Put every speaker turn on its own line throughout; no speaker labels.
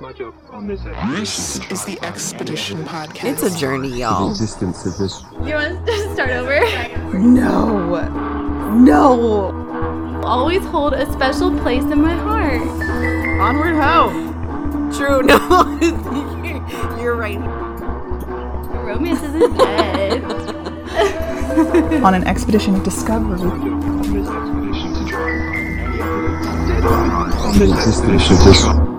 my job on this
This is the Expedition Podcast.
It's a journey, y'all.
existence of this
You want to start over?
No. No.
Always hold a special place in my heart.
Onward ho. True. No. You're right.
Romance isn't dead.
on an expedition of discovery.
on this expedition to try any evidence dead on on this expedition to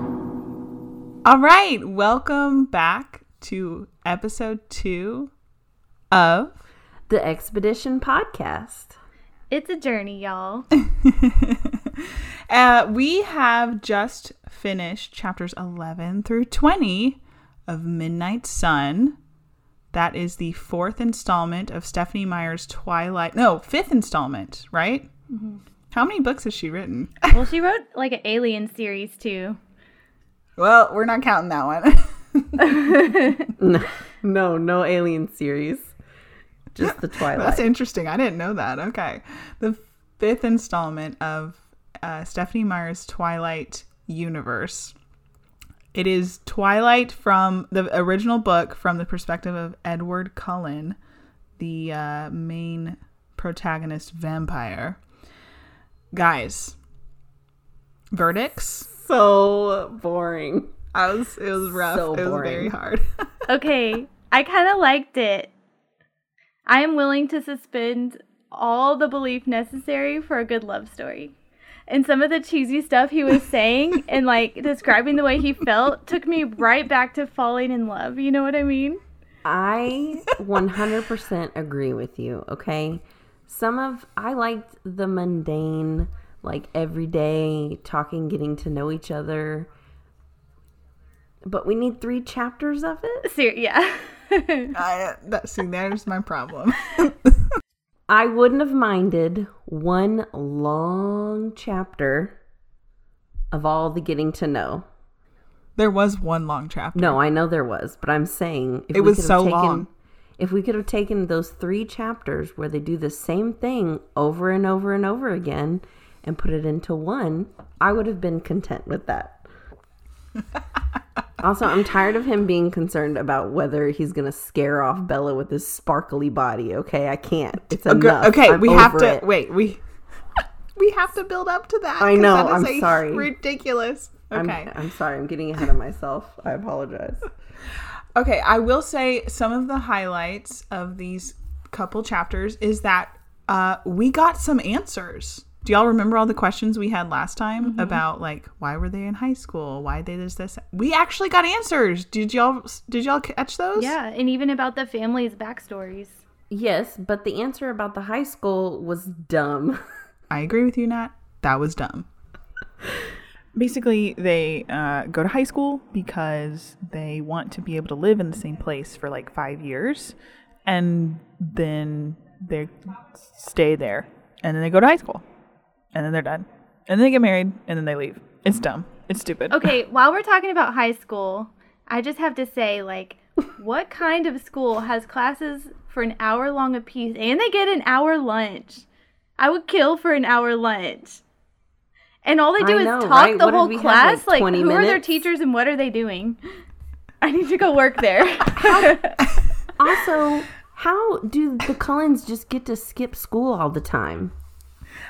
All right, welcome back to episode two of
The Expedition Podcast.
it's a journey, y'all.
Uh, we have just finished chapters 11 through 20 of Midnight Sun. That is the fourth installment of Stephenie Meyer's Twilight. No, fifth installment, right? How many books has she written?
Well, she wrote like an alien series too.
Well, we're not counting that one.
No, no, no alien series. Just the Twilight.
That's interesting. I didn't know that. Okay. The fifth installment of uh, Stephenie Meyer's Twilight universe. It is Twilight from the original book from the perspective of Edward Cullen, the uh, main protagonist vampire. Guys, verdicts.
So boring.
I was it was rough.
So
it was very hard.
Okay, I kind of liked it. I am willing to suspend all the belief necessary for a good love story. And some of the cheesy stuff he was saying and like describing the way he felt took me right back to falling in love. You know what I mean?
I 100% agree with you, okay? Some of, I liked the mundane, like everyday talking, getting to know each other. But we need three chapters of it?
Ser- yeah.
I, that, see, there's my problem.
I wouldn't have minded one long chapter of all the getting to know.
there was one long chapter.
No, I know there was, but I'm saying if
It
we
was
could have
so
taken,
long.
If we could have taken those three chapters where they do the same thing over and over and over again and put it into one, I would have been content with that. also, I'm tired of him being concerned about whether he's gonna scare off Bella with his sparkly body. Okay, I can't. It's enough.
okay
I'm
we have to
it.
wait. We we have to build up to that.
I know,
that is
I'm sorry.
Ridiculous.
I'm,
Okay.
I'm sorry. I'm getting ahead of myself. I apologize.
okay. I will say some of the highlights of these couple chapters is that uh, we got some answers. Do y'all remember all the questions we had last time
Mm-hmm.
about like why were they in high school? Why they this this? We actually got answers. Did y'all did y'all catch those?
yeah, and even about the family's backstories.
Yes, but the answer about the high school was dumb.
I agree with you, Nat. That was dumb. Basically, they uh, go to high school because they want to be able to live in the same place for like five years, and then they stay there, and then they go to high school, and then they're done, and then they get married, and then they leave. It's dumb. It's stupid.
Okay, while we're talking about high school, I just have to say, like, what kind of school has classes for an hour long apiece and they get an hour lunch? I would kill for an hour lunch. And all they do
I
is
know,
talk
right?
the
What
whole
we have,
class.
like,
Like,
20
who are their teachers and what are they doing? I need to go work there.
Also, how do the Cullens just get to skip school all the time?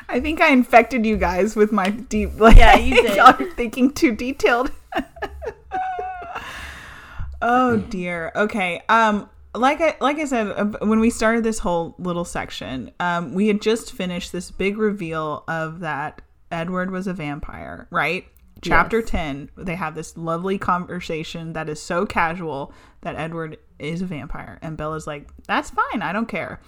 I think I infected you guys with my deep. Like,
Yeah, you did.
y'all are thinking too detailed. oh dear. Okay. Um. Like I like I said uh, when we started this whole little section, um, we had just finished this big reveal of that Edward was a vampire, right? Chapter
Yes.
10, they have this lovely conversation that is so casual that Edward is a vampire. And Bella's like, that's fine. I don't care.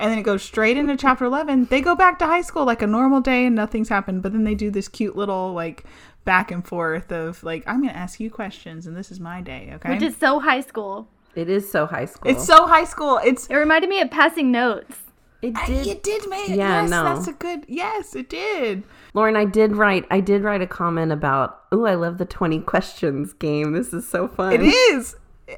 And then it goes straight into chapter 11. They go back to high school like a normal day and nothing's happened. But then they do this cute little like back and forth of like, I'm going to ask you questions and this is my day. Okay.
Which is so high school.
It is so high school.
it's so high school. It's.
It reminded me of passing notes.
it did.
I-
did.
it did, man.
Yeah,
yes,
no.
that's a good. Yes, it did.
Laurin, I did write. I did write a comment about. Oh, I love the twenty questions game. This is so fun.
It is.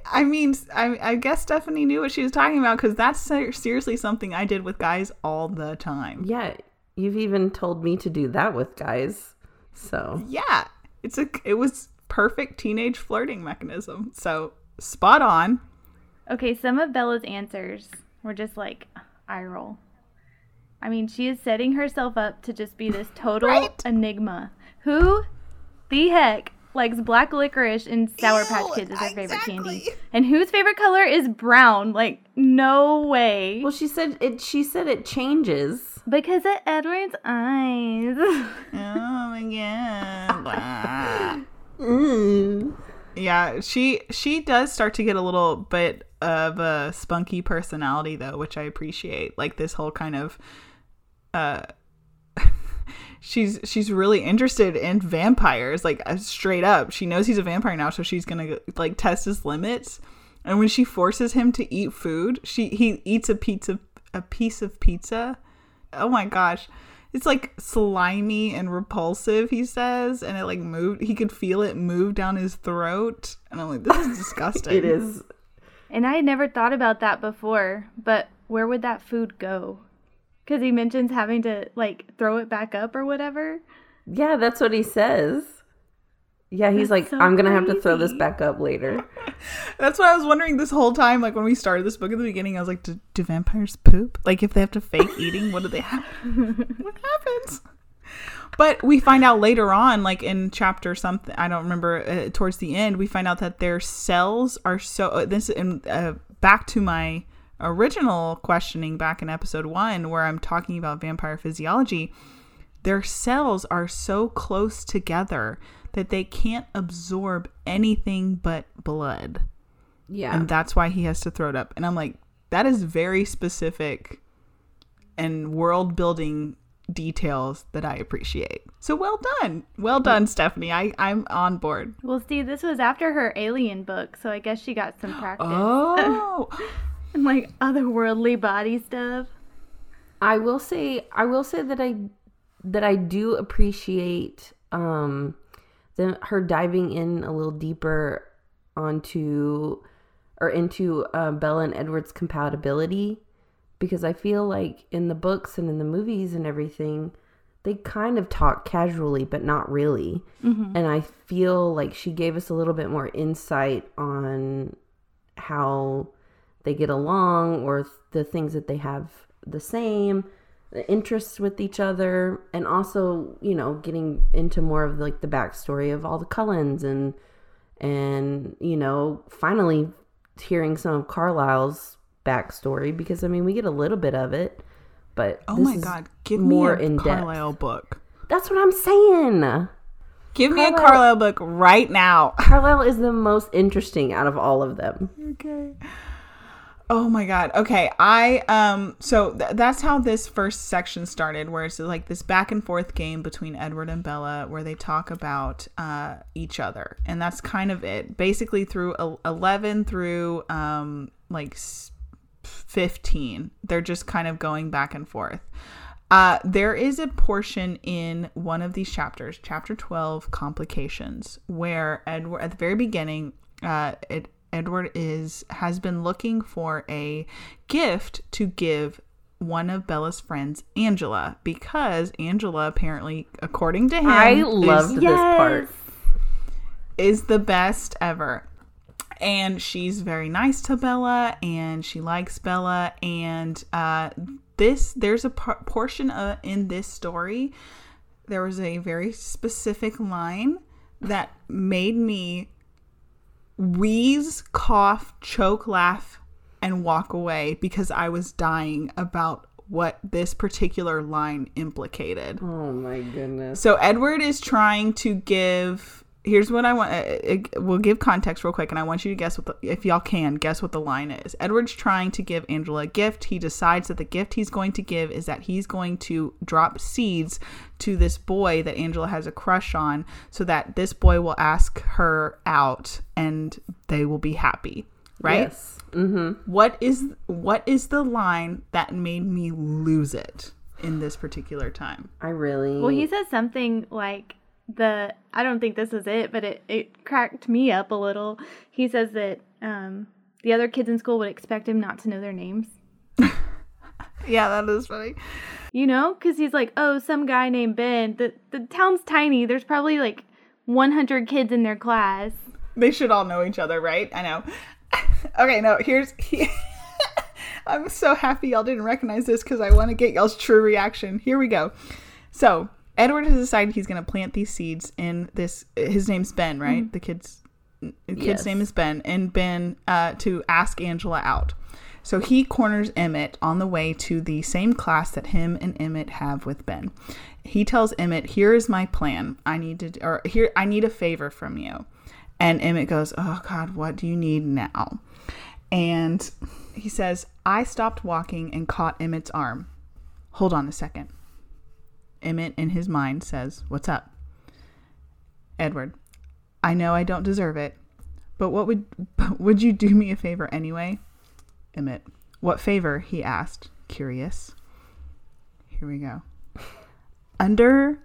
I mean, I, I guess Stephenie knew what she was talking about because that's seriously something I did with guys all the time.
Yeah, you've even told me to do that with guys. So
Yeah, it's a. It was perfect teenage flirting mechanism. So spot on.
Okay, some of Bella's answers were just like eye roll. I mean, she is setting herself up to just be this total
Right?
enigma. Who the heck likes black licorice and Sour Patch
Ew,
Kids as their favorite candy? And whose favorite color is brown? Like, no way.
Well, she said it. She said it changes.
because of Edward's eyes.
Oh my god.
Mm.
Yeah, she she does start to get a little bit of a spunky personality though, which I appreciate. Like this whole kind of uh she's she's really interested in vampires like uh, straight up. She knows he's a vampire now, so she's going to like test his limits. And when she forces him to eat food, she he eats a pizza a piece of pizza. Oh my gosh. It's like slimy and repulsive, he says, and it like moved he could feel it move down his throat. And I'm like, this is disgusting.
It is.
and I had never thought about that before, but where would that food go? Because he mentions having to like throw it back up or whatever.
Yeah, that's what he says. Yeah, he's
That's
like,
so
I'm gonna have to throw this back up later.
That's what I was wondering this whole time. Like when we started this book at the beginning, I was like, do, do vampires poop? Like if they have to fake eating, what do they have? what happens? But we find out later on, like in chapter something, I don't remember, uh, towards the end, we find out that their cells are so. Uh, this and uh, back to my original questioning back in episode one, where I'm talking about vampire physiology. Their cells are so close together that they can't absorb anything but blood
Yeah.
and that's why he has to throw it up. And I'm like, that is very specific and world building details that I appreciate. So well done. Well done, Stephenie. I, I'm on board.
Well, see, this was after her alien book, so I guess she got some practice
Oh.
and like otherworldly body stuff.
I will say I will say that I that I do appreciate um the her diving in a little deeper onto or into uh, Bella and Edward's compatibility because I feel like in the books and in the movies and everything they kind of talk casually but not really and I feel like she gave us a little bit more insight on how they get along or the things that they have the same the interests with each other and also you know getting into more of like the backstory of all the cullens and and you know finally hearing some of carlisle's backstory because i mean we get a little bit of it but
Oh my god. Give
more
me a
in.
Carlisle book.
that's what i'm saying
Give me a
Carlisle-
Carlisle book right now.
carlisle is the most interesting out of all of them
okay. Oh my god. Okay. I um so th- that's how this first section started where it's like this back and forth game between Edward and Bella where they talk about uh each other. And that's kind of it. Basically through el- 11 through um like s- 15. They're just kind of going back and forth. Uh, there is a portion in one of these chapters, chapter 12, Complications, where Edward, at the very beginning, uh, it, Edward is has been looking for a gift to give one of Bella's friends, Angela, because Angela apparently, according to him,
i
is-
loved this part
is the best ever. And she's very nice to Bella and she likes Bella. And uh, this, there's a portion uh, in this story, there was a very specific line that made me wheeze, cough, choke, laugh, and walk away because I was dying about what this particular line implicated.
oh my goodness
So Edward is trying to give. Here's what I want. uh, uh, We'll give context real quick, and I want you to guess what, the, if y'all can, guess what the line is. Edward's trying to give Angela a gift. He decides that the gift he's going to give is that he's going to drop seeds to this boy that Angela has a crush on, so that this boy will ask her out, and they will be happy. Right?
yes mm-hmm
What is what is the line that made me lose it in this particular time?
i really
Well, he says something like the I don't think this is it, but it, it cracked me up a little. He says that um, the other kids in school would expect him not to know their names.
Yeah, that is funny.
You know, because he's like, oh, some guy named Ben. The the town's tiny. There's probably like 100 kids in their class.
They should all know each other, right? I know. okay, no, here's. He, I'm so happy y'all didn't recognize this because I want to get y'all's true reaction. Here we go. So, Edward has decided he's going to plant these seeds in this. His name's Ben, right? The kid's, the kid's
Yes.
name is Ben, and Ben uh, to ask Angela out. So he corners Emmett on the way to the same class that him and Emmett have with Ben. He tells Emmett, "Here is my plan. I need to, or here I need a favor from you." And Emmett goes, "Oh God, what do you need now?" And he says, "I stopped walking and caught Emmett's arm. Hold on a second. Emmett, in his mind, says, "What's up?" Edward, I know I don't deserve it, but what would but would you do me a favor anyway? Emmett, what favor? He asked, curious. Here we go. Under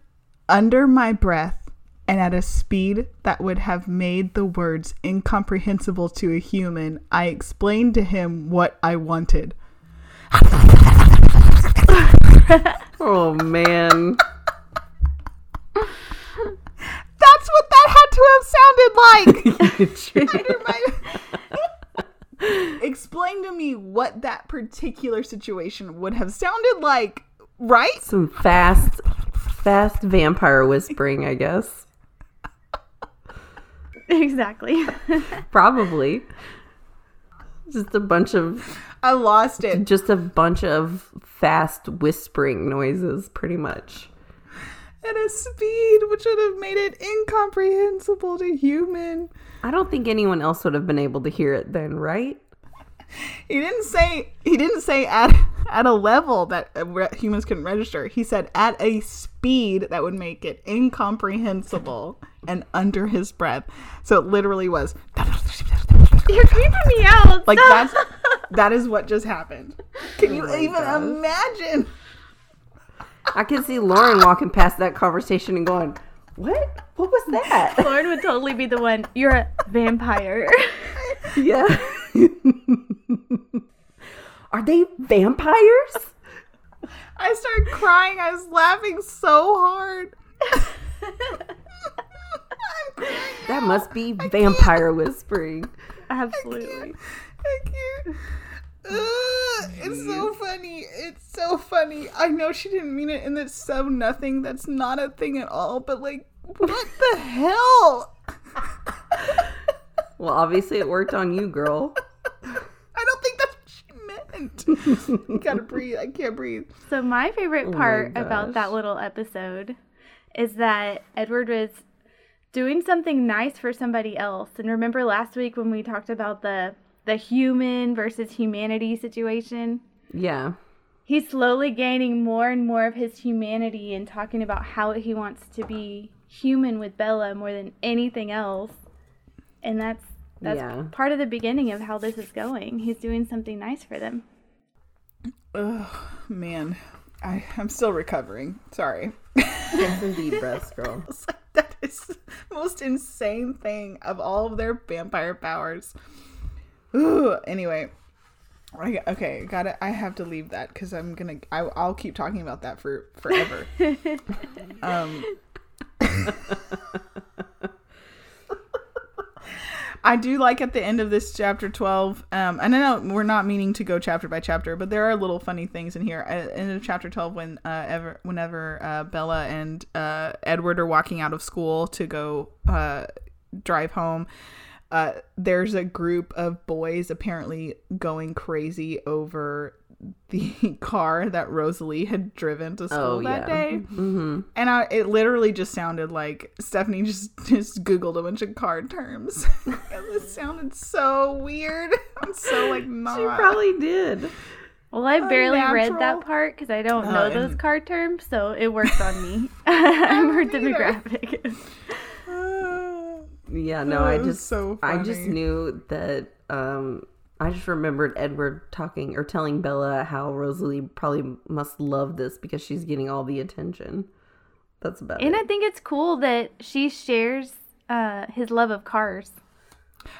under my breath and at a speed that would have made the words incomprehensible to a human, I explained to him what I wanted.
Oh man.
That's what that had to have sounded like. Explain to me what that particular situation would have sounded like, right?
Some fast fast vampire whispering, I guess.
Exactly.
Probably. Just a bunch of
I lost it.
just a bunch of fast whispering noises, pretty much.
At a speed which would have made it incomprehensible to human.
I don't think anyone else would have been able to hear it then, right?
He didn't say he didn't say at at a level that uh, humans couldn't register. He said at a speed that would make it incomprehensible and under his breath. So it literally was
You're creeping me out.
like that's that is what just happened. Can you
Oh
even
gosh.
imagine?
I can see Laurin walking past that conversation and going, What? What was that?
Laurin would totally be the one. You're a vampire.
yeah. Are they vampires?
I started crying. I was laughing so hard. I'm crying
That must be vampire whispering.
Absolutely.
I can't. Ugh, it's so mm-hmm. funny. It's so funny. I know she didn't mean it, and it's so nothing. That's not a thing at all. But like, what the hell?
Well, obviously it worked on you, girl.
I don't think that's what she meant. you gotta breathe. I can't breathe.
So my favorite
Oh my
part about that little episode is that Edward was doing something nice for somebody else. And remember last week when we talked about the the human versus humanity situation?
Yeah.
He's slowly gaining more and more of his humanity and talking about how he wants to be human with Bella more than anything else. And that's that's
Yeah.
part of the beginning of how this is going. He's doing something nice for them.
Oh man, I I'm still recovering. Sorry.
Take some deep breaths, girl.
It's like, that is the most insane thing of all of their vampire powers. Ooh, anyway. I, okay, got it. I have to leave that because I'm gonna. I, I'll keep talking about that for forever. um, I do like at the end of this chapter 12, um, and I know we're not meaning to go chapter by chapter, but there are little funny things in here. At the end of chapter 12, when uh, ever, whenever uh, Bella and uh, Edward are walking out of school to go uh, drive home, uh, there's a group of boys apparently going crazy over the car that Rosalie had driven to school
Oh,
that
yeah.
day.
Mm-hmm.
And I, it literally just sounded like Stephenie just just googled a bunch of car terms. it sounded so weird. I'm so like not.
She probably did.
Well, I barely read that part because I don't
Oh,
know those car terms, so it worked on me. I'm her demographic.
Yeah, no,
Oh,
I just
so
I just knew that um I just remembered Edward talking or telling Bella how Rosalie probably must love this because she's getting all the attention. That's about
and
it.
I think it's cool that she shares uh, his love of cars.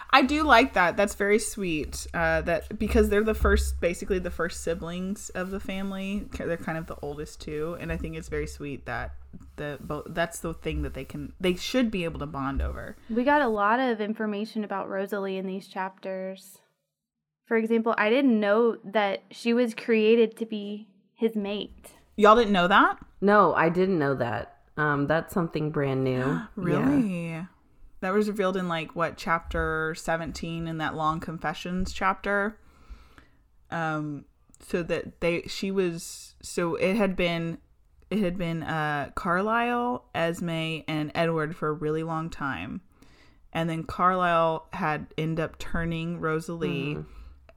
I do like that. That's very sweet. Uh, that because they're the first, basically the first siblings of the family. They're kind of the oldest too, and I think it's very sweet that the both. That's the thing that they can. They should be able to bond over.
We got a lot of information about Rosalie in these chapters. For example, I didn't know that she was created to be his mate.
Y'all didn't know that,
No, I didn't know that. Um, that's something brand new. Yeah.
really? That was revealed in like what chapter seventeen in that long confessions chapter. Um, so that they she was so it had been it had been uh Carlisle, Esme, and Edward for a really long time, and then Carlisle had end up turning Rosalie.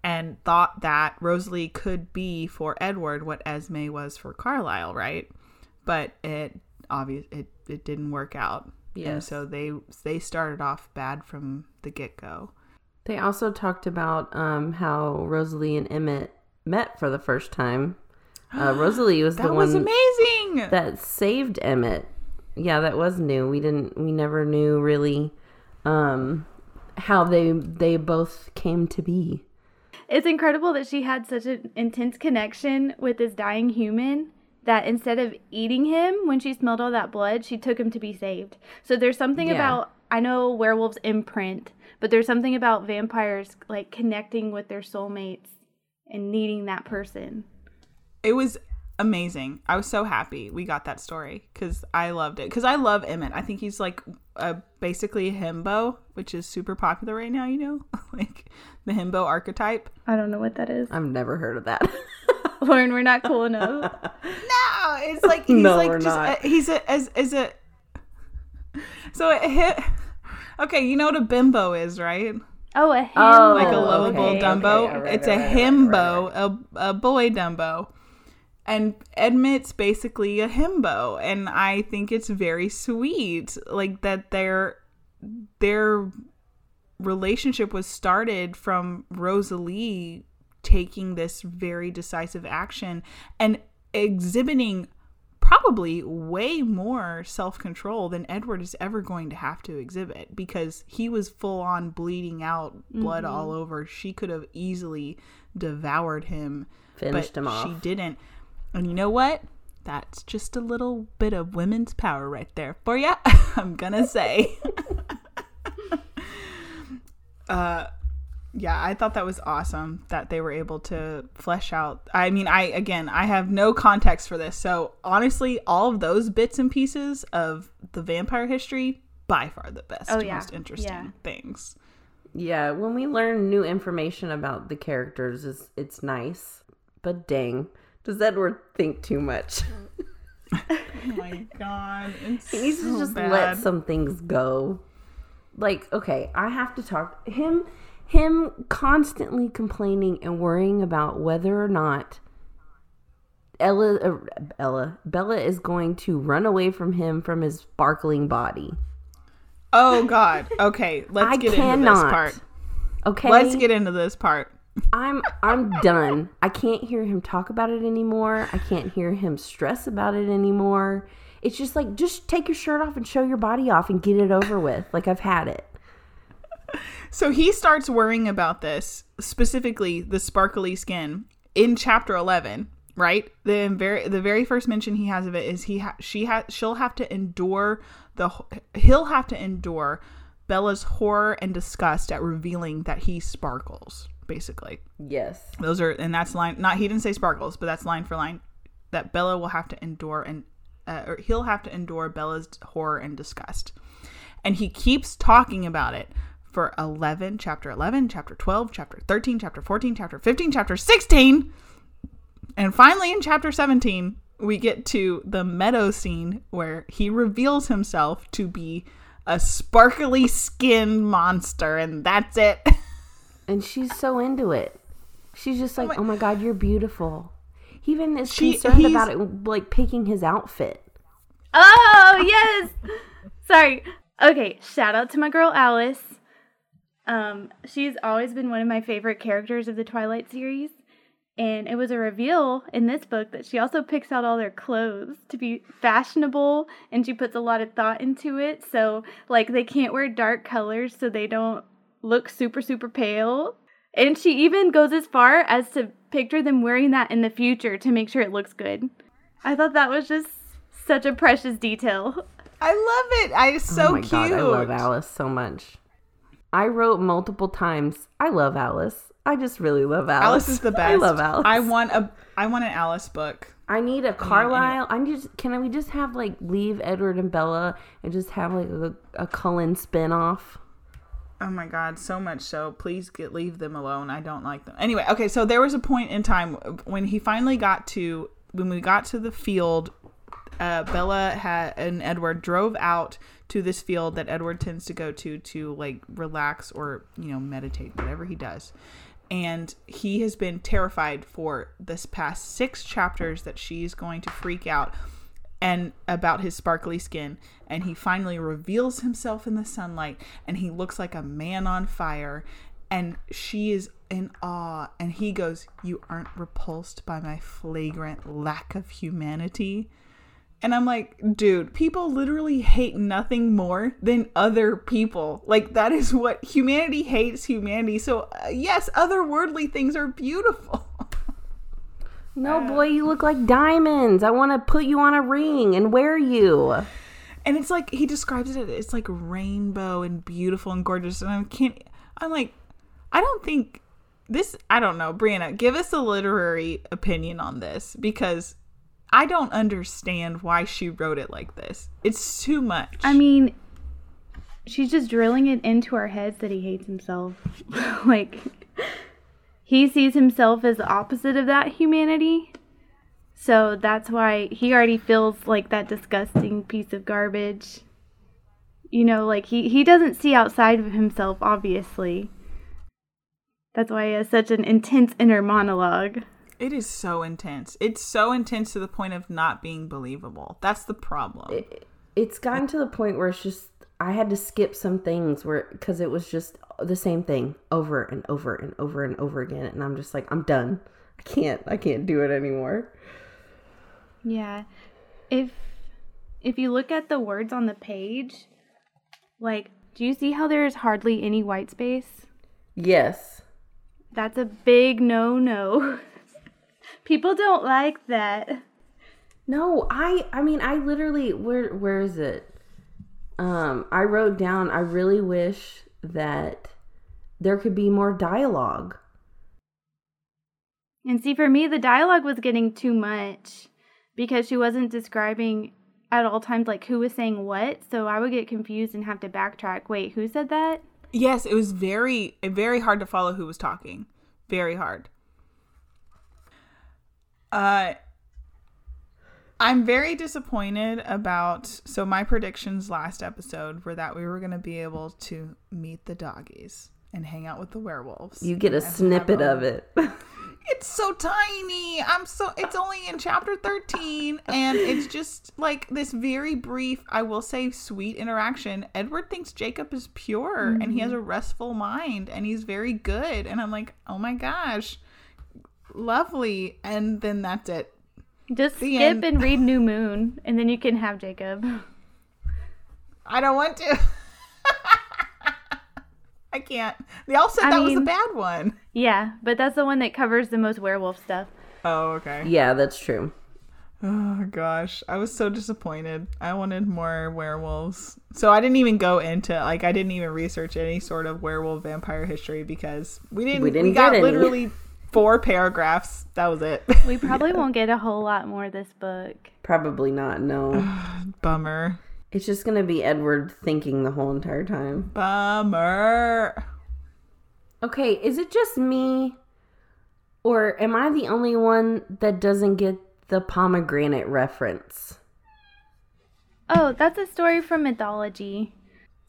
And thought that Rosalie could be for Edward what Esme was for Carlisle, right? But it obvious it, it didn't work out. And so they they started off bad from the get go.
They also talked about um, how Rosalie and Emmett met for the first time. Uh, Rosalie was
That
the
was
one
amazing.
that saved Emmett. Yeah, that was new. We didn't. We never knew really um, how they they both came to be.
It's incredible that she had such an intense connection with this dying human that instead of eating him when she smelled all that blood, she took him to be saved. So there's something
Yeah.
about I know werewolves imprint, but there's something about vampires like connecting with their soulmates and needing that person.
it was amazing. I was so happy we got that story because I loved it. Because I love Emmett. I think he's like uh, basically a himbo, which is super popular right now. You know, like the himbo archetype.
I don't know what that is.
I've never heard of that.
Laurin, we're not cool enough.
No, it's like he's
No,
like
we're
just
not.
A, he's a as as a. So it hit. Okay, you know what a bimbo is, right?
Oh, a him.
Oh,
like a
Oh,
lovable
okay,
Dumbo.
okay, alright,
it's a
alright, alright,
himbo, a, a boy Dumbo. And Emmett's basically a himbo. And I think it's very sweet. Like that their their relationship was started from Rosalie taking this very decisive action and exhibiting probably way more self-control than Edward is ever going to have to exhibit because he was full on bleeding out blood mm-hmm. all over. She could have easily devoured him,
Finished
but
him off.
she didn't. And you know what? That's just a little bit of women's power right there for you. I'm gonna say. uh yeah, I thought that was awesome that they were able to flesh out. I mean, I again, I have no context for this. So, honestly, all of those bits and pieces of the vampire history by far the best,
Oh, yeah.
most interesting
Yeah.
things.
yeah, when we learn new information about the characters, is it's nice. But dang, does Edward think too much?
Oh my god, it's
He needs
so
to just
bad.
let some things go. Like, okay, I have to talk him him constantly complaining and worrying about whether or not Ella uh, Ella Bella is going to run away from him from his sparkling body.
Oh god. Okay, let's
I
get into this
cannot.
part.
Okay.
Let's get into this part.
I'm I'm done. I can't hear him talk about it anymore. I can't hear him stress about it anymore. It's just like just take your shirt off and show your body off and get it over with. Like I've had it.
So he starts worrying about this, specifically the sparkly skin, in chapter 11, right? The very the very first mention he has of it is he ha- she has she'll have to endure the he'll have to endure Bella's horror and disgust at revealing that he sparkles, basically.
Yes.
Those are and that's line not he didn't say sparkles, but that's line for line that Bella will have to endure and uh, or he'll have to endure Bella's horror and disgust. And he keeps talking about it for 11, chapter 11, chapter 12, chapter 13, chapter 14, chapter 15, chapter 16. And finally in chapter 17, we get to the meadow scene where he reveals himself to be a sparkly skinned monster and that's it.
And she's so into it. She's just like,
my-
"Oh my god, you're beautiful." He even is
She-
concerned about it like picking his outfit.
Oh, yes. Sorry. Okay, shout out to my girl Alice. Um, she's always been one of my favorite characters of the Twilight series. And it was a reveal in this book that she also picks out all their clothes to be fashionable and she puts a lot of thought into it. So, like, they can't wear dark colors so they don't look super, super pale. And she even goes as far as to picture them wearing that in the future to make sure it looks good. I thought that was just such a precious detail.
I love it. I it's so
oh my
cute.
god, I love Alice so much. I wrote multiple times. I love Alice. I just really love Alice.
Alice is the best.
I love Alice.
I want a I want an Alice book.
I need a Carlisle. I need. Can we just have like leave Edward and Bella and just have like a, a Cullen spinoff?
Oh my god, so much so. Please get leave them alone. I don't like them. Anyway, okay, so there was a point in time when he finally got to when we got to the field. Uh, Bella had and Edward drove out to this field that Edward tends to go to to like relax or you know meditate, whatever he does. And he has been terrified for this past six chapters that she's going to freak out and about his sparkly skin and he finally reveals himself in the sunlight and he looks like a man on fire and she is in awe and he goes you aren't repulsed by my flagrant lack of humanity? And i'm like dude people literally hate nothing more than other people. Like that is what humanity hates humanity. So uh, yes otherworldly things are beautiful
No, uh, boy, you look like diamonds. I want to put you on a ring and wear you.
and it's like he describes it it's like rainbow and beautiful and gorgeous and i can't i'm like i don't think this i don't know brianna give us a literary opinion on this because i don't understand why she wrote it like this it's too much
I mean, she's just drilling it into our heads that he hates himself. like, he sees himself as the opposite of that humanity. So that's why he already feels like that disgusting piece of garbage. You know, like he, he doesn't see outside of himself, obviously. That's why he has such an intense inner monologue.
it is so intense it's so intense to the point of not being believable that's the problem
It's gotten to the point where it's just I had to skip some things where because it was just the same thing over and over and over and over again, and I'm just like I'm done. I can't. I can't do it anymore.
Yeah. If if you look at the words on the page, like do you see how there's hardly any white space?
Yes.
That's a big no-no. People don't like that.
No, I I mean I literally where where is it? Um I wrote down I really wish that there could be more dialogue.
And see for me the dialogue was getting too much because she wasn't describing at all times like who was saying what, so I would get confused and have to backtrack. Wait, who said that?
yes it was very very hard to follow who was talking very hard uh I'm very disappointed about. So, my predictions last episode were that we were going to be able to meet the doggies and hang out with the werewolves.
You get a snippet of it.
It's so tiny. I'm so. It's only in chapter 13, and it's just like this very brief, I will say, sweet interaction. Edward thinks Jacob is pure and he has mm-hmm. a restful mind and he's very good. And I'm like, oh my gosh, lovely. And then that's it.
Just
The
skip
end.
and read New Moon and then you can have Jacob.
I don't want to. I can't. They all said
I
that was a bad one.
Yeah, but that's the one that covers the most werewolf stuff.
Oh, okay.
yeah, that's true.
Oh gosh, I was so disappointed. I wanted more werewolves. So I didn't even go into like I didn't even research any sort of werewolf vampire history because we didn't we,
We didn't
got
get any.
literally four paragraphs. That was it.
We probably won't get a whole lot more of this book.
Probably not. No.
Bummer.
It's just gonna be Edward thinking the whole entire time.
Bummer.
Okay, is it just me, or am I the only one that doesn't get the pomegranate reference?
Oh, that's a story from mythology.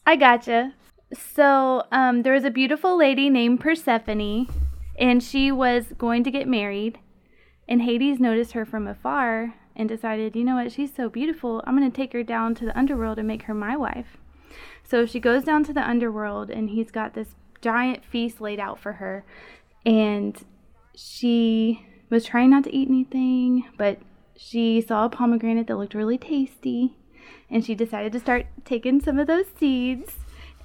I gotcha. So, um, there was a beautiful lady named Persephone, and she was going to get married. And Hades noticed her from afar and decided, you know what, she's so beautiful, I'm going to take her down to the underworld and make her my wife. So she goes down to the underworld, and he's got this giant feast laid out for her. And she was trying not to eat anything, but she saw a pomegranate that looked really tasty. And she decided to start taking some of those seeds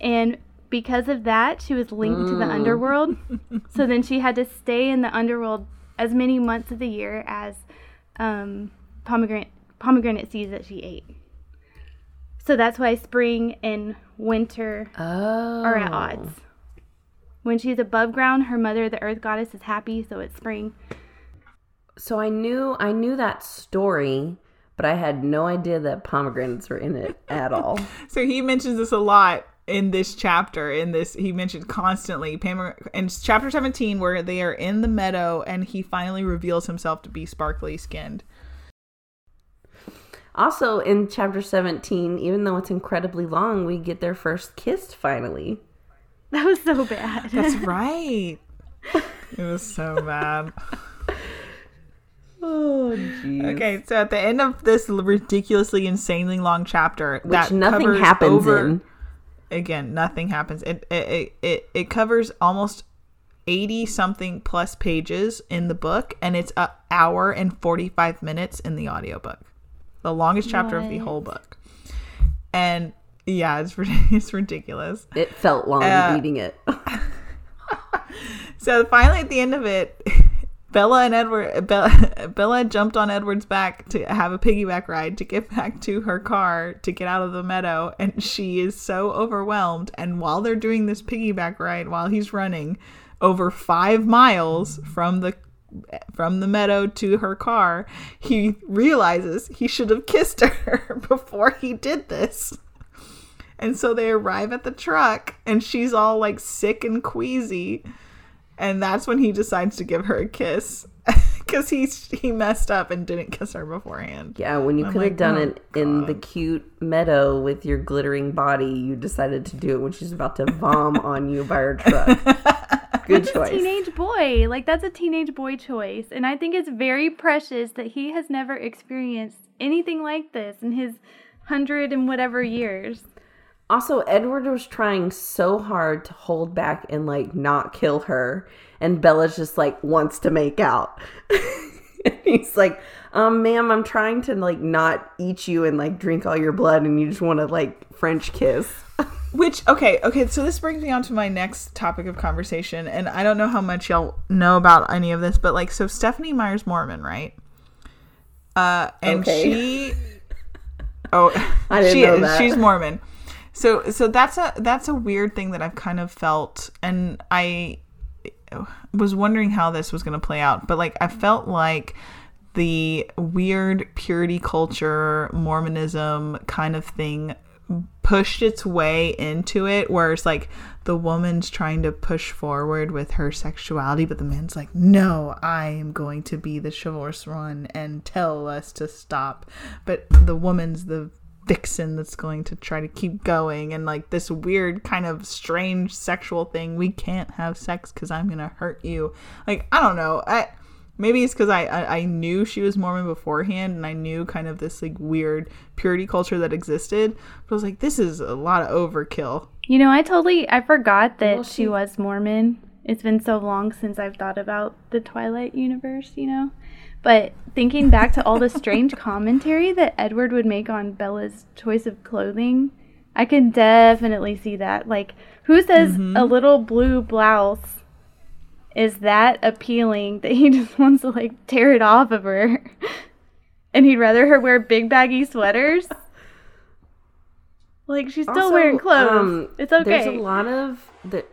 and because of that, she was linked to the underworld. so then she had to stay in the underworld as many months of the year as um, pomegranate pomegranate seeds that she ate. So that's why spring and winter
Oh.
are at odds. When she's above ground, her mother, the earth goddess, is happy, so it's spring.
So I knew I knew that story, but I had no idea that pomegranates were in it at all.
So he mentions this a lot in this chapter. In this, he mentioned constantly Pam in chapter seventeen, where they are in the meadow, and he finally reveals himself to be sparkly skinned.
Also, in chapter 17, even though it's incredibly long, we get their first kiss finally.
That was so bad.
That's right. it was so bad.
Oh, jeez.
Okay, so at the end of this ridiculously, insanely long chapter,
Which
that
nothing happens
over,
in.
Again, nothing happens. It it, it it covers almost eighty something plus pages in the book, and it's an hour and forty five minutes in the audiobook. The longest chapter of the whole book. And yeah, it's it's ridiculous.
It felt long
Uh,
reading it.
So finally, at the end of it, Bella and Edward, Bella, Bella jumped on Edward's back to have a piggyback ride to get back to her car to get out of the meadow, and she is so overwhelmed. And while they're doing this piggyback ride, while he's running over five miles from the from the meadow to her car, he realizes he should have kissed her before he did this. And so they arrive at the truck, and she's all like sick and queasy and that's when he decides to give her a kiss because he he messed up and didn't kiss her beforehand.
Yeah, when you could have
like,
done
oh,
it in the cute meadow with your glittering body, you decided to do it when she's about to vom on you by her truck. Good
Just
choice.
teenage boy. Like that's a teenage boy choice. And I think it's very precious that he has never experienced anything like this in his hundred and whatever years.
Also, Edward was trying so hard to hold back and like not kill her, and Bella's just like wants to make out. And He's like, um, ma'am, I'm trying to like not eat you and like drink all your blood, and you just want to like French kiss.
Which okay, okay, so this brings me on to my next topic of conversation, and I don't know how much y'all know about any of this, but like, so Stephenie Meyer's Mormon, right? Uh, and
Okay.
she, oh,
I didn't
she
know
is.
that.
She's Mormon. So, so that's a that's a weird thing that I've kind of felt, and I was wondering how this was going to play out, but like I felt like the weird purity culture Mormonism kind of thing pushed its way into it whereas like the woman's trying to push forward with her sexuality but the man's like no i am going to be the chivalrous one and tell us to stop. But the woman's the vixen that's going to try to keep going and like this weird kind of strange sexual thing we can't have sex because i'm gonna hurt you. Like i don't know. I maybe it's because I, I i knew she was mormon beforehand and i knew kind of this like weird purity culture that existed but i was like this is a lot of overkill.
You know, I totally I forgot that
Well,
she,
she-
was Mormon. It's been so long since I've thought about the Twilight universe, you know. But thinking back to all the strange commentary that Edward would make on Bella's choice of clothing, I can definitely see that. Like, who says a little blue blouse is that appealing that he just wants to like tear it off of her? and he'd rather her wear big baggy sweaters? Like she's still
Also,
wearing clothes.
um,
it's okay.
There's a lot of the,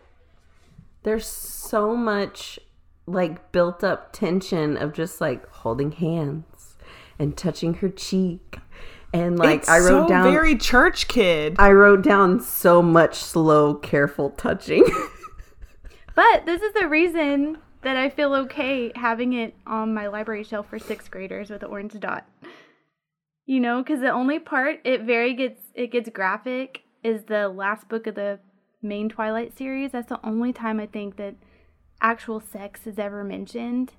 There's so much like built up tension of just like holding hands and touching her cheek, and like
It's
I wrote
so
down.
very church kid
I wrote down so much slow, careful touching.
But this is the reason that I feel okay having it on my library shelf for sixth graders with the orange dot. You know, because the only part it very gets it gets graphic is the last book of the main Twilight series. That's the only time I think that actual sex is ever mentioned.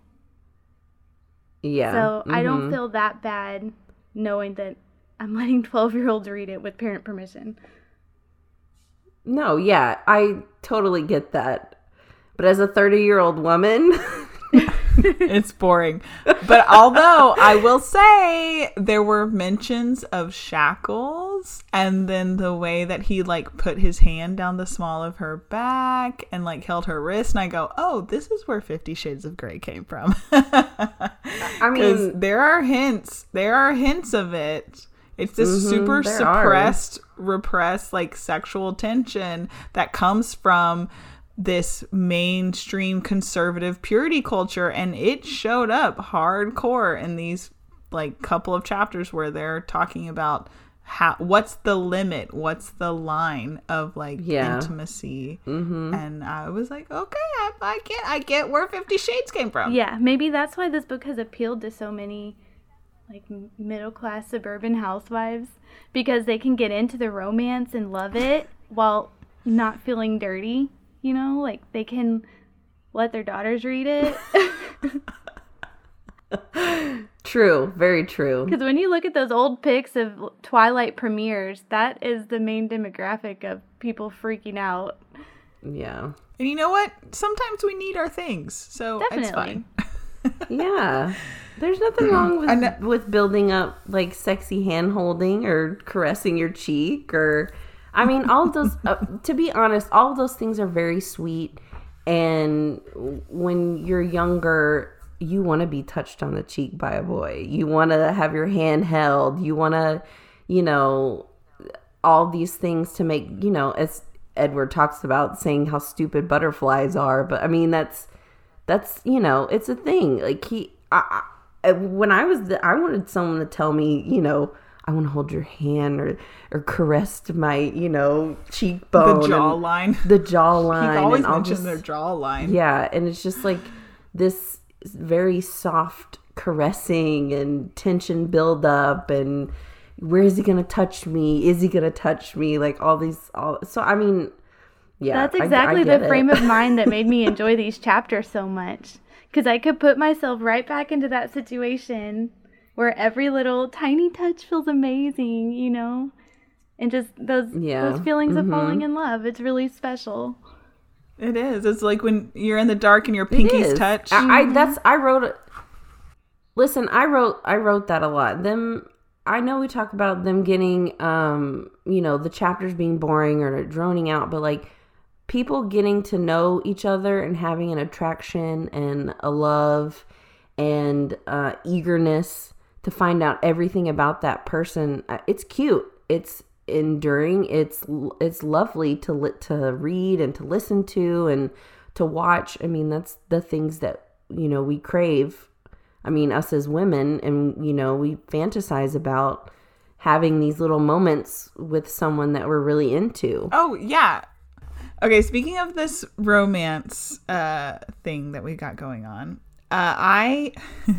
yeah.
So I don't
mhm.
feel that bad knowing that I'm letting twelve year olds read it with parent permission.
No, yeah, I totally get that. But as a 30 year old woman,
it's boring. But although I will say there were mentions of shackles and then the way that he like put his hand down the small of her back and like held her wrist and I go, "Oh, this is where 50 shades of gray came from."
I mean,
there are hints. There are hints of it. It's this super
Mm-hmm, are.
suppressed, repressed, like sexual tension that comes from this mainstream conservative purity culture, and it showed up hardcore in these like couple of chapters where they're talking about how what's the limit, what's the line of like
Yeah.
intimacy,
mhm.
and I was like, okay, I, I get, I get where Fifty Shades came from.
Yeah, maybe that's why this book has appealed to so many like middle class suburban housewives because they can get into the romance and love it while not feeling dirty, you know? Like they can let their daughters read it.
true, very true.
Because when you look at those old pics of Twilight premieres, that is the main demographic of people freaking out.
Yeah,
And you know what? Sometimes we need our things, so it's
Definitely.
fine.
yeah. There's nothing wrong
I know-
with uh, with building up like sexy hand holding or caressing your cheek or, I mean, all those. uh, to be honest, all those things are very sweet. And when you're younger, you want to be touched on the cheek by a boy. You want to have your hand held. You want to, you know, all these things to make you know as Edward talks about saying how stupid butterflies are. But I mean that's that's you know it's a thing. Like he, I, I, when I was the, I wanted someone to tell me you know. I want to hold your hand or or caress my, you know, cheekbone.
The jawline.
The jawline.
He always
and all
mentions
this-
their jawline.
yeah, and it's just like this very soft caressing and tension build up and where is he gonna touch me? Is he gonna touch me? Like all these all so I mean yeah.
That's
I- I
exactly
get
the
it.
frame of mind that made me enjoy these chapters so much. Because I could put myself right back into that situation where every little tiny touch feels amazing, you know? And just those
Yeah.
those feelings of falling in love. It's really special.
It is. It's like when you're in the dark and your pinkies touch.
I, I that's I wrote. Listen, I wrote I wrote that a lot. Them I know we talk about them getting um, you know, the chapters being boring or droning out, but like people getting to know each other and having an attraction and a love and uh, eagerness to find out everything about that person. uh, It's cute. It's enduring. It's it's lovely to li- to read and to listen to and to watch. I mean, that's the things that you know we crave. I mean, us as women, and you know, we fantasize about having these little moments with someone that we're really into.
Oh yeah. Okay, speaking of this romance uh thing that we got going on, uh I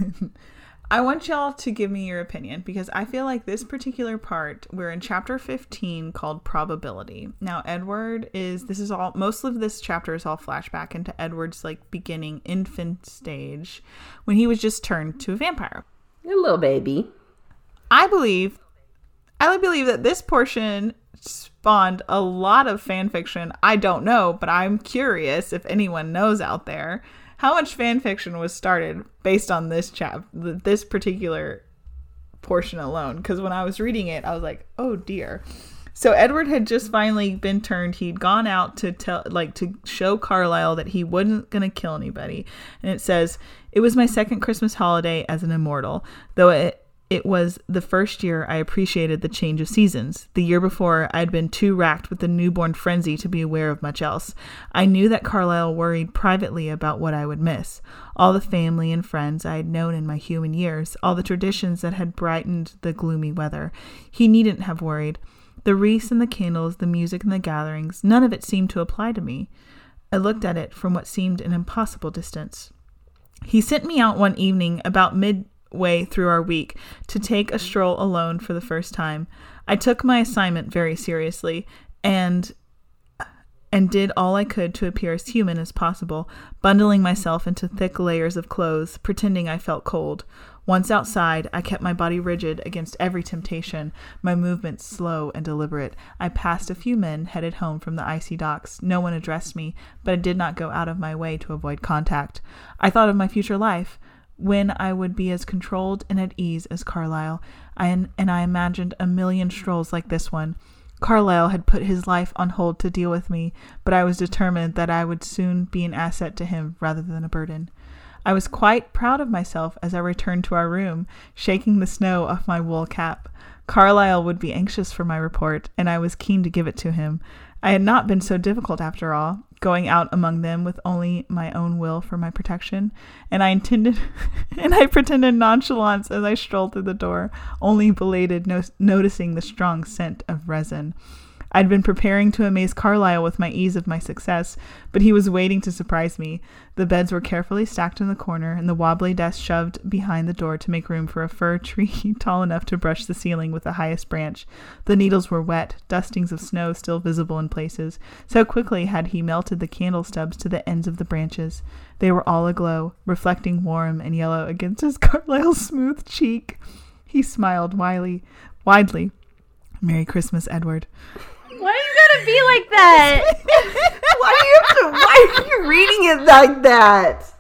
I want y'all to give me your opinion because I feel like this particular part we're in chapter 15 called probability. Now Edward is this is all most of this chapter is all flashback into Edward's like beginning infant stage when he was just turned to a vampire.
A little baby.
I believe, I believe that this portion spawned a lot of fan fiction. I don't know, but I'm curious if anyone knows out there how much fan fiction was started based on this chap, this particular portion alone. Because when I was reading it, I was like, oh dear. So Edward had just finally been turned. He'd gone out to tell, like, to show Carlisle that he wasn't gonna kill anybody. And it says, "It was my second Christmas holiday as an immortal, though it it was the first year I appreciated the change of seasons. The year before, I had been too racked with the newborn frenzy to be aware of much else. I knew that Carlisle worried privately about what I would miss. All the family and friends I had known in my human years, all the traditions that had brightened the gloomy weather. He needn't have worried. The wreaths and the candles, the music and the gatherings, none of it seemed to apply to me. I looked at it from what seemed an impossible distance. He sent me out one evening about midway through our week to take a stroll alone for the first time. I took my assignment very seriously and and did all I could to appear as human as possible, bundling myself into thick layers of clothes, pretending I felt cold. Once outside, I kept my body rigid against every temptation, my movements slow and deliberate. I passed a few men headed home from the icy docks. No one addressed me, but I did not go out of my way to avoid contact. I thought of my future life, when I would be as controlled and at ease as Carlisle, I, and I imagined a million strolls like this one. Carlisle had put his life on hold to deal with me, but I was determined that I would soon be an asset to him rather than a burden. I was quite proud of myself as I returned to our room, shaking the snow off my wool cap. Carlisle would be anxious for my report, and I was keen to give it to him. I had not been so difficult after all, going out among them with only my own will for my protection, and I intended and I pretended nonchalance as I strolled through the door, only belated no- noticing the strong scent of resin. I'd been preparing to amaze Carlisle with my ease of my success, but he was waiting to surprise me. The beds were carefully stacked in the corner, and the wobbly desk shoved behind the door to make room for a fir tree tall enough to brush the ceiling with the highest branch. The needles were wet, dustings of snow still visible in places. So quickly had he melted the candle stubs to the ends of the branches. They were all aglow, reflecting warm and yellow against his Carlisle's smooth cheek. He smiled wily, widely. Merry Christmas, Edward.
Why you gotta be like that?
Why do you have to? Why are you reading it like that?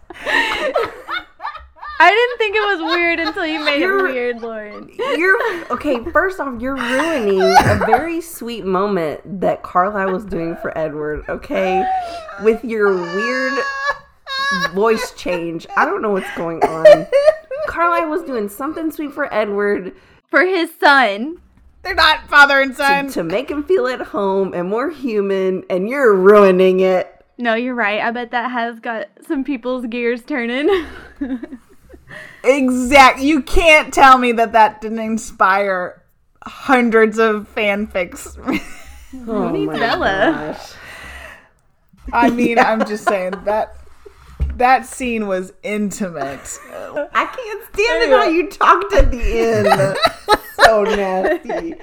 I didn't think it was weird until you made
You're-
it weird, Laurin.
You're okay. First off, you're ruining a very sweet moment that Carlisle was doing for Edward. Okay, with your weird voice change. I don't know what's going on. Carlisle was doing something sweet for Edward
For his son.
They're not father and son.
to make him feel at home and more human, and you're ruining it.
No, you're right. I bet that has got some people's gears turning.
Exact. You can't tell me that that didn't inspire hundreds of fanfics.
Oh my
Bella.
gosh.
I mean, I'm just saying that that scene was intimate.
I can't stand it how you talked at the end. so nasty.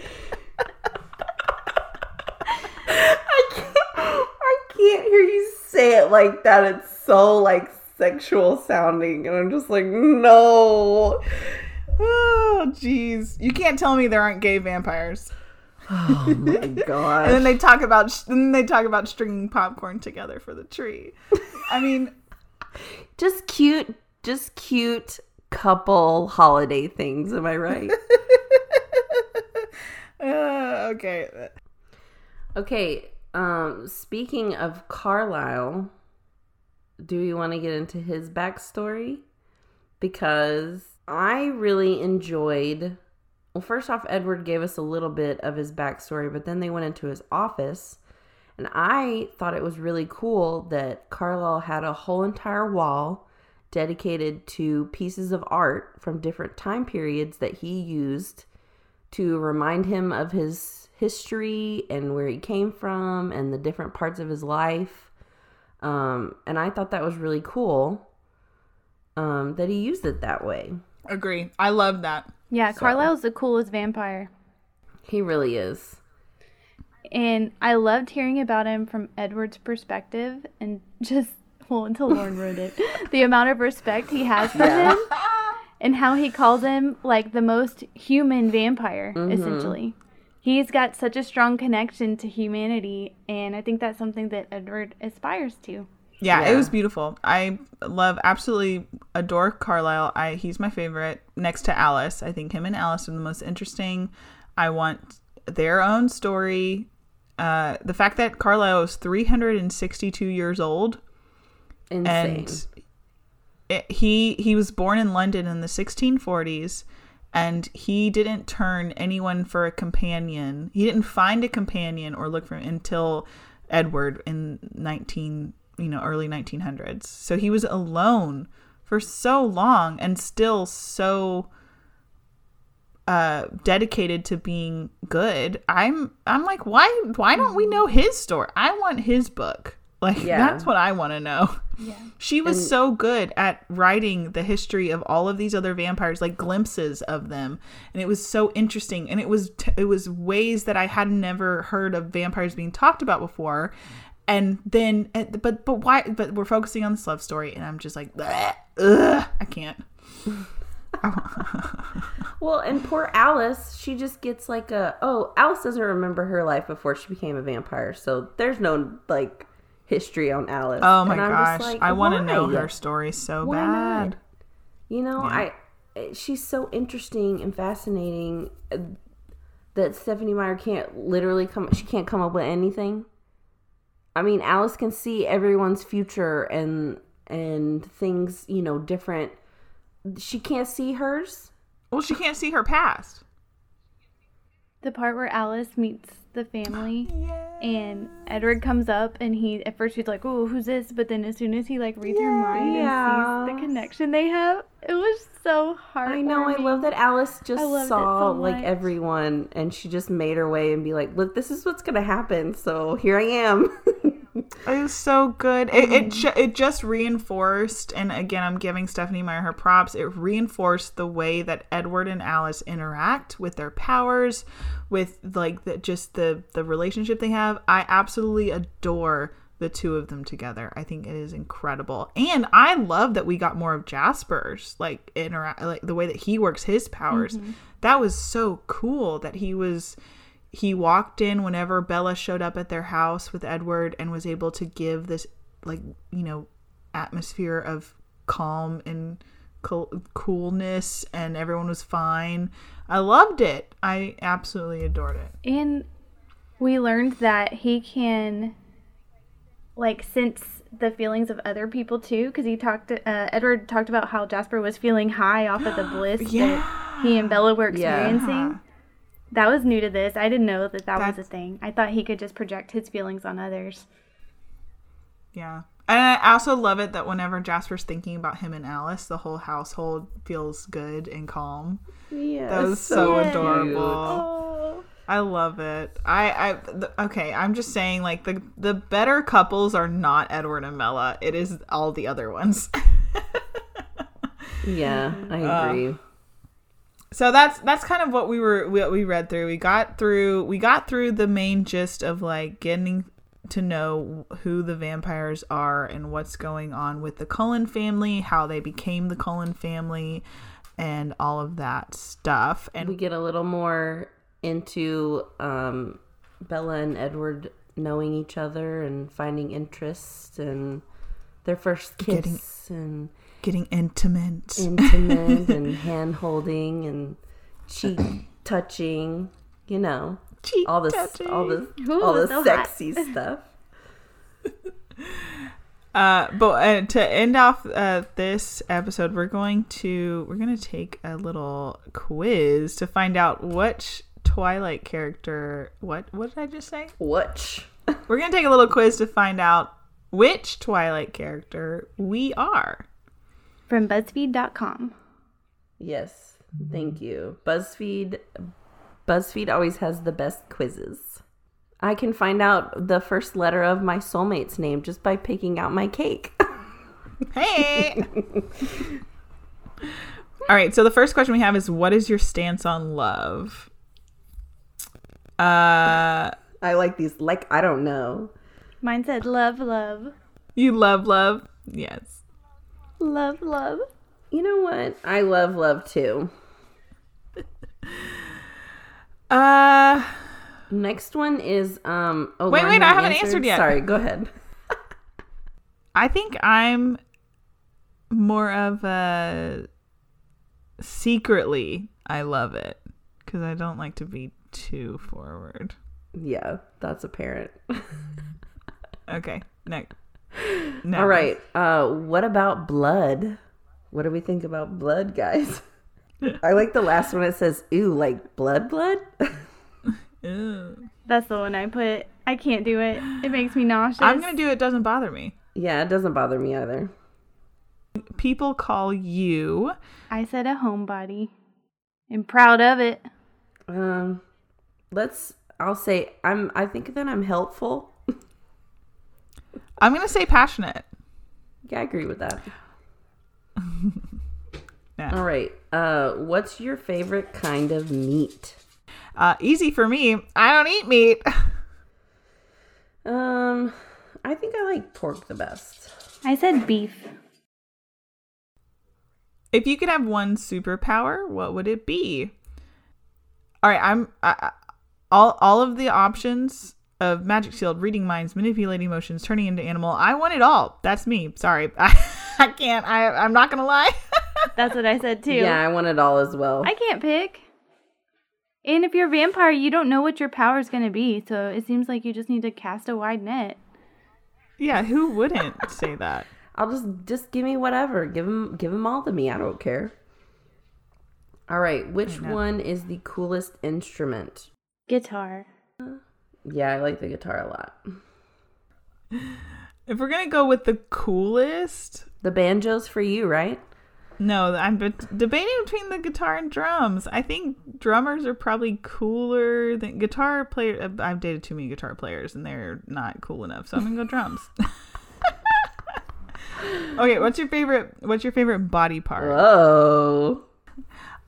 I can't, I can't hear you say it like that. It's so like sexual sounding, and I'm just like, no.
Oh, jeez. You can't tell me there aren't gay vampires.
Oh my god!
And then they talk about then they talk about stringing popcorn together for the tree. I mean,
Just cute, just cute couple holiday things. Am I right?
uh, okay.
Okay, um, speaking of Carlisle, do we want to get into his backstory? Because I really enjoyed. Well, first off, Edward gave us a little bit of his backstory, but then they went into his office. And I thought it was really cool that Carlisle had a whole entire wall dedicated to pieces of art from different time periods that he used to remind him of his history and where he came from and the different parts of his life. Um, and I thought that was really cool um, that he used it that way.
Agree. I love that.
yeah, Carlisle's the coolest vampire.
He really is.
And I loved hearing about him from Edward's perspective and just, well, until Laurin wrote it, the amount of respect he has for him and how he calls him like the most human vampire, mm-hmm. essentially. He's got such a strong connection to humanity, and I think that's something that Edward aspires to.
Yeah,
Yeah.
it was beautiful. I love, absolutely adore Carlisle. I he's my favorite next to Alice. I think him and Alice are the most interesting. I want their own story. Uh, the fact that Carlisle is 362 years old
Insane.
and it, he he was born in London in the 1640s and he didn't turn anyone for a companion. He didn't find a companion or look for until Edward in 19 you know early 1900s. So he was alone for so long and still so uh dedicated to being good. I'm I'm like why why don't we know his story? I want his book. Like
Yeah.
that's what I want to know.
Yeah.
She was
And-
so good at writing the history of all of these other vampires, like glimpses of them, and it was so interesting. And it was t- it was ways that I had never heard of vampires being talked about before, and then and- but but why but we're focusing on this love story and i'm just like ugh, i can't
Well, and poor Alice, she just gets like a oh, Alice doesn't remember her life before she became a vampire, so there's no like history on Alice.
oh my
And I'm just
gosh
like,
i want to know her story so
Why
bad
not? You know,
Yeah.
I she's so interesting and fascinating uh, that Stephenie Meyer can't literally come. She can't come up with anything. I mean, Alice can see everyone's future and and things, you know, different. She can't see hers.
well she can't see her past
The part where Alice meets the family and Edward comes up and he at first he's like, "Oh, who's this?" But then as soon as he like reads her mind and sees the connection they have, it was so hard.
I know. I love that Alice just
I loved it
saw
so
like everyone, and she just made her way and be like, "Look, this is what's gonna happen." So here I am.
It was so good. It it, mm. ju- it just reinforced, and again, I'm giving Stephenie Meyer her props. It reinforced the way that Edward and Alice interact with their powers, with like the, just the the relationship they have. I absolutely adore the two of them together. I think it is incredible, and I love that we got more of Jasper's like interact, like the way that he works his powers. Mm-hmm. That was so cool that he was he walked in whenever Bella showed up at their house with Edward and was able to give this like you know atmosphere of calm and cool- coolness and everyone was fine. I loved it. I absolutely adored it.
And we learned that he can like sense the feelings of other people too because he talked uh, edward talked about how jasper was feeling high off of the bliss that he and bella were
Yeah.
Experiencing that was new to this i didn't know that that was a thing i thought he could just project his feelings on others
Yeah. And I also love it that whenever Jasper's thinking about him and Alice, the whole household feels good and calm.
yeah,
That was so,
cute.
adorable.
oh
I love it. I, I, th- okay. I'm just saying, like the the better couples are not Edward and Bella. It is all the other ones.
Yeah, I
Uh,
agree.
So that's that's kind of what we were what we read through. We got through we got through the main gist of like getting to know who the vampires are and what's going on with the Cullen family, how they became the Cullen family, and all of that stuff. And
we get a little more into um, Bella and Edward knowing each other and finding interest and their first kiss
Getting-
and
getting intimate.
intimate and hand holding and cheek touching, you know,
Cheek
all this,
touching.
all this,
Ooh,
all the
so hot.
sexy stuff.
Uh, but uh, to end off uh, this episode, we're going to we're going to take a little quiz to find out which Twilight character. What what did I just say?
Which?
We're going to take a little quiz to find out which Twilight character we are.
From buzzfeed.com
Yes, thank you. BuzzFeed, BuzzFeed always has the best quizzes. I can find out the first letter of my soulmate's name just by picking out my cake.
Hey. All right. So the first question we have is, what is your stance on love? Uh,
I like these. Like I don't know.
mine said love love
you love love. Yes.
Love love
You know what? I love love too.
Uh.
Next one is um. Oh,
Wait, wait, I haven't answered yet.
Sorry, go ahead.
I think I'm more of a secretly I love it because I don't like to be too forward.
Yeah, that's apparent.
Okay, next. No.
All right. Uh, what about blood? What do we think about blood, guys? I like the last one. It says, "Ooh, like blood, blood."
Ew.
that's the one i put i can't do it it makes me nauseous
I'm gonna do it. Doesn't bother me.
yeah, it doesn't bother me either.
People call you.
i said a homebody i'm proud of it
Um, let's. I'll say I'm. I think that I'm helpful.
I'm gonna say passionate.
Yeah, I agree with that.
Yeah.
All right. Uh, what's your favorite kind of meat?
Uh, easy for me. I don't eat meat.
Um, I think I like pork the best.
I said beef.
If you could have one superpower, what would it be? All right, I'm I, I- all all of the options of magic shield, reading minds, manipulating emotions, turning into animal. I want it all. That's me. Sorry, I, I can't. I I'm not gonna lie.
That's what I said too.
Yeah, I want it all as well.
I can't pick. And if you're a vampire, you don't know what your power is going to be, so it seems like you just need to cast a wide net.
yeah, who wouldn't say that?
I'll just just give me whatever. Give them give them all to me. I don't care. All right, which one is the coolest instrument?
Guitar.
Uh, Yeah, I like the guitar a lot.
If we're gonna go with the coolest,
The banjo's for you, right?
no, I'm bet- debating between the guitar and drums. I think drummers are probably cooler than guitar player. Uh, I've dated too many guitar players, and they're not cool enough. So I'm gonna go drums. okay, what's your favorite? What's your favorite body part?
Whoa.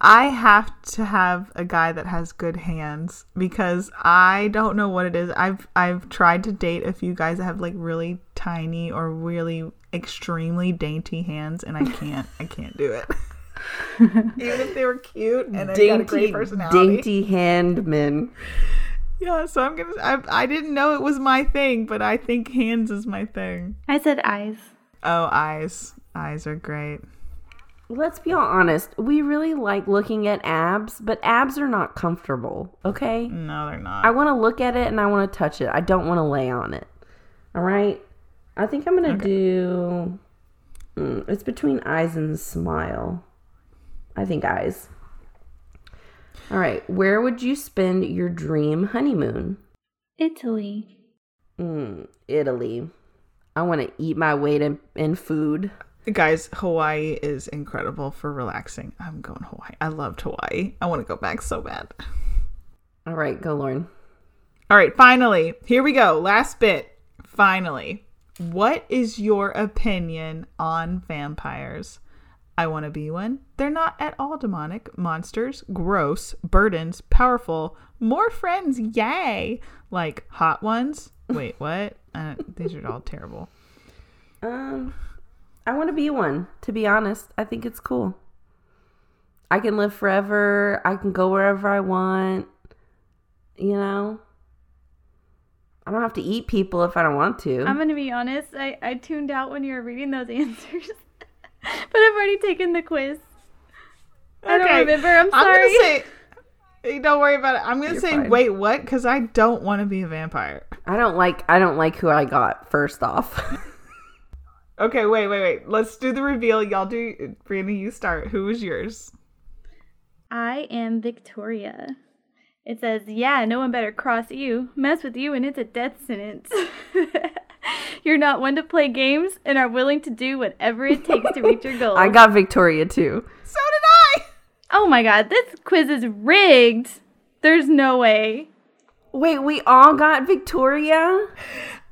I have to have a guy that has good hands because I don't know what it is. I've I've tried to date a few guys that have like really tiny or really extremely dainty hands and I can't I can't do it. Even if they were cute and they got a great
Dainty,
personality.
dainty handmen.
Yeah, so I'm gonna I, I didn't know it was my thing, but I think hands is my thing.
I said eyes.
Oh, eyes. Eyes are great.
Let's be all honest. We really like looking at abs, but abs are not comfortable. Okay.
No, they're not.
I want to look at it and I want to touch it. I don't want to lay on it. All right. I think I'm gonna do. Mm, it's between eyes and smile. I think eyes. All right. Where would you spend your dream honeymoon?
Italy.
Mm, Italy. I want to eat my weight in, in food.
Guys, Hawaii is incredible for relaxing. I'm going Hawaii. I loved Hawaii. I want to go back so bad.
All right, go, Laurin.
All right, finally, here we go. Last bit. Finally, what is your opinion on vampires? I want to be one. They're not at all demonic. Monsters, gross, burdens, powerful, more friends, yay! Like hot ones. Wait, what? Uh, these are all terrible.
Um, I want to be one. To be honest, I think it's cool. I can live forever. I can go wherever I want. You know, I don't have to eat people if I don't want to.
I'm going to be honest. I, I tuned out when you were reading those answers. but I've already taken the quiz. I don't remember. I'm
I'm
sorry.
say. Eh, don't worry about it. I'm gonna
You're
say,
fine.
wait, what? Because I don't want to be a vampire.
I don't like. I don't like who I got. First off,
Okay, wait, wait, wait. Let's do the reveal. Y'all do. Brianna, you start. Who was yours?
I am Victoria. It says, yeah, no one better cross you, mess with you, and it's a death sentence. You're not one to play games and are willing to do whatever it takes to reach your goal.
I got Victoria too.
So did I.
Oh my god, this quiz is rigged. There's no way.
Wait, we all got Victoria,
I got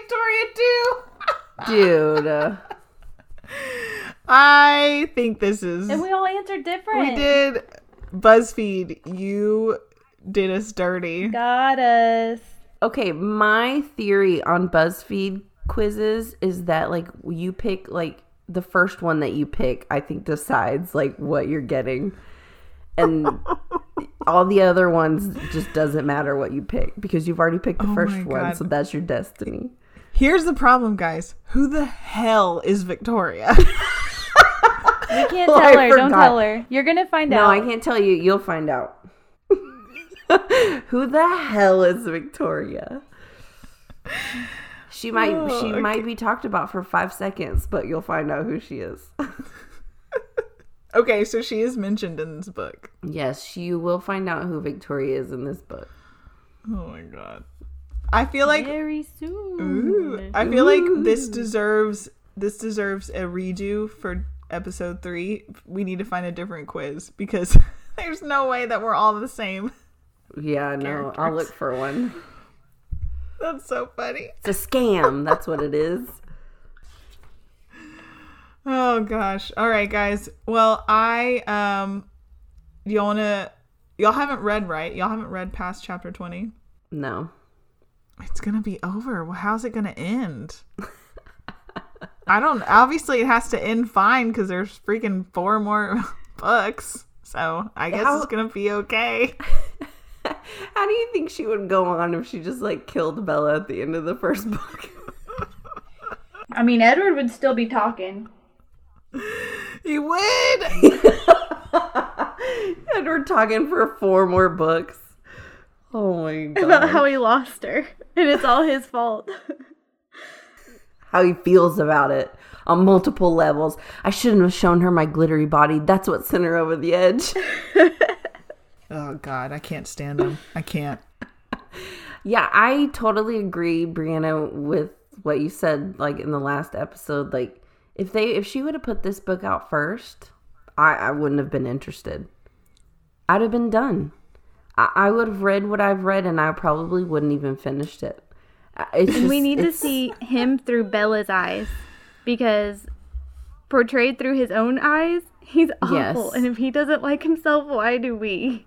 Victoria too.
dude.
I think this is.
And we all answered different.
we did. BuzzFeed, you did us dirty.
Got us.
Okay, my theory on BuzzFeed quizzes is that like you pick like the first one that you pick, I think decides like what you're getting. And all the other ones just doesn't matter what you pick because you've already picked the
Oh
first one, so that's your destiny.
Here's the problem, guys. Who the hell is Victoria?
We can't tell
I
her. Don't tell her. You're gonna find
No,
out.
No, I can't tell you. You'll find out. Who the hell is Victoria? She might
Oh,
she
okay.
might be talked about for 5 seconds, but you'll find out who she is.
okay, so she is mentioned in this book.
yes, you will find out who Victoria is in this book.
Oh my god. I feel like
Very soon.
Ooh, I feel like this deserves this deserves a redo for episode three. We need to find a different quiz because there's no way that we're all the same.
Yeah, no, I'll look for one.
That's so funny.
It's a scam. That's what it is.
Oh gosh. All right, guys. Well, I um, y'all wanna y'all haven't read right? Y'all haven't read past chapter twenty.
No.
It's gonna be over. Well, how's it gonna end? I don't. Obviously, it has to end fine because there's freaking four more books. So I guess
How-
it's gonna be okay.
How do you think she would go on if she just like killed Bella at the end of the first book?
I mean, Edward would still be talking.
He would.
and we're talking for four more books. Oh my god.
About how he lost her. And it's all his fault.
how he feels about it on multiple levels. I shouldn't have shown her my glittery body. That's what sent her over the edge.
Oh God, I can't stand him. I can't.
yeah, I totally agree, Brianna, with what you said like in the last episode. Like if they if she would have put this book out first, I, I wouldn't have been interested. I'd have been done. I, I would have read what I've read and I probably wouldn't even finished it. Uh, It's
we
just-
need to see him through Bella's eyes because portrayed through his own eyes, he's awful.
Yes.
And if he doesn't like himself, why do we?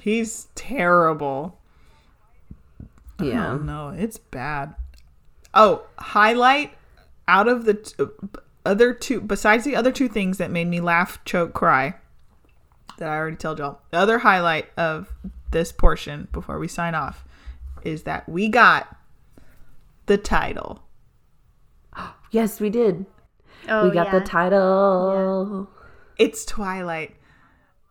He's terrible.
Yeah.
Oh no, it's bad. Oh, highlight out of the t- other two, besides the other two things that made me laugh, choke, cry, that I already told y'all. The other highlight of this portion before we sign off is that we got the title.
Yes, we did.
Oh,
we got
yeah.
the title.
It's Twilight,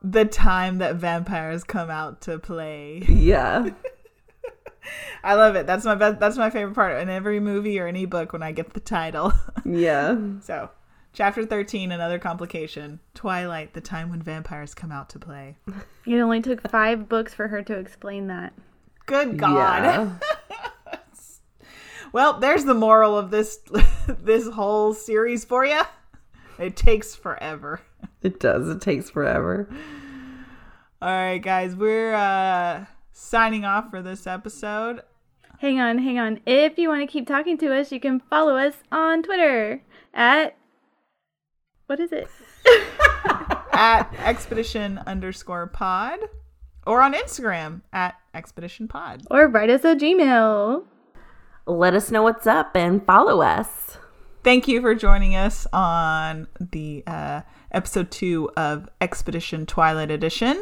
the time that vampires come out to play.
Yeah.
I love it. That's my best. That's my favorite part in every movie or any book when I get the title.
Yeah.
So, chapter 13, another complication. Twilight, the time when vampires come out to play.
It only took five books for her to explain that.
Good God.
Yeah.
Well, there's the moral of this this whole series for you. It takes forever.
It does. It takes forever.
All right, guys, we're uh signing off for this episode.
Hang on, hang on. If you want to keep talking to us, you can follow us on Twitter at. What is it?
at expedition underscore pod or on Instagram at expedition pod.
Or write us a Gmail.
Let us know what's up and follow us.
Thank you for joining us on the uh, episode two of Expedition Twilight Edition.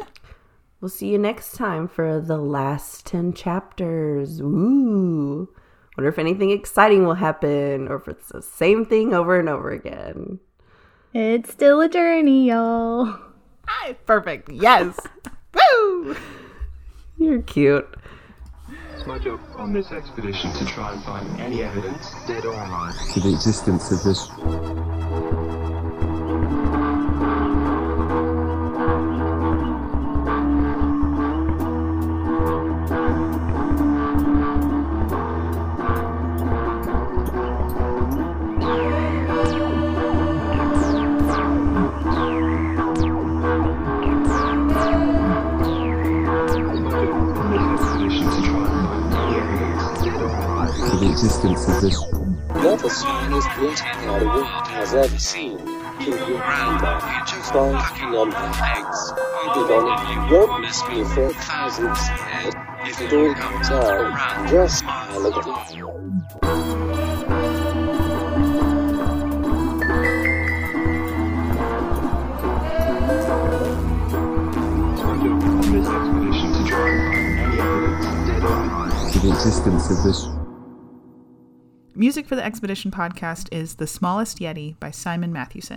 We'll see you next time for the last 10 chapters. Ooh. Wonder if anything exciting will happen or if it's the same thing over and over again.
It's still a journey, y'all.
Hi, perfect. Yes. Woo!
You're cute.
It's my job on this expedition to try and find any evidence, dead or alive,
to the existence of this existence of this
the finest beauty the world has ever seen. Your grandma, sparkling on eggs. Feeding on it won't miss me for thousands ahead. If it all comes out, just smile again.
on this expedition to try and find any evidence, dead or alive.
to the existence of this
Music for the Expedition podcast is The Smallest Yeti by Simon Mathewson.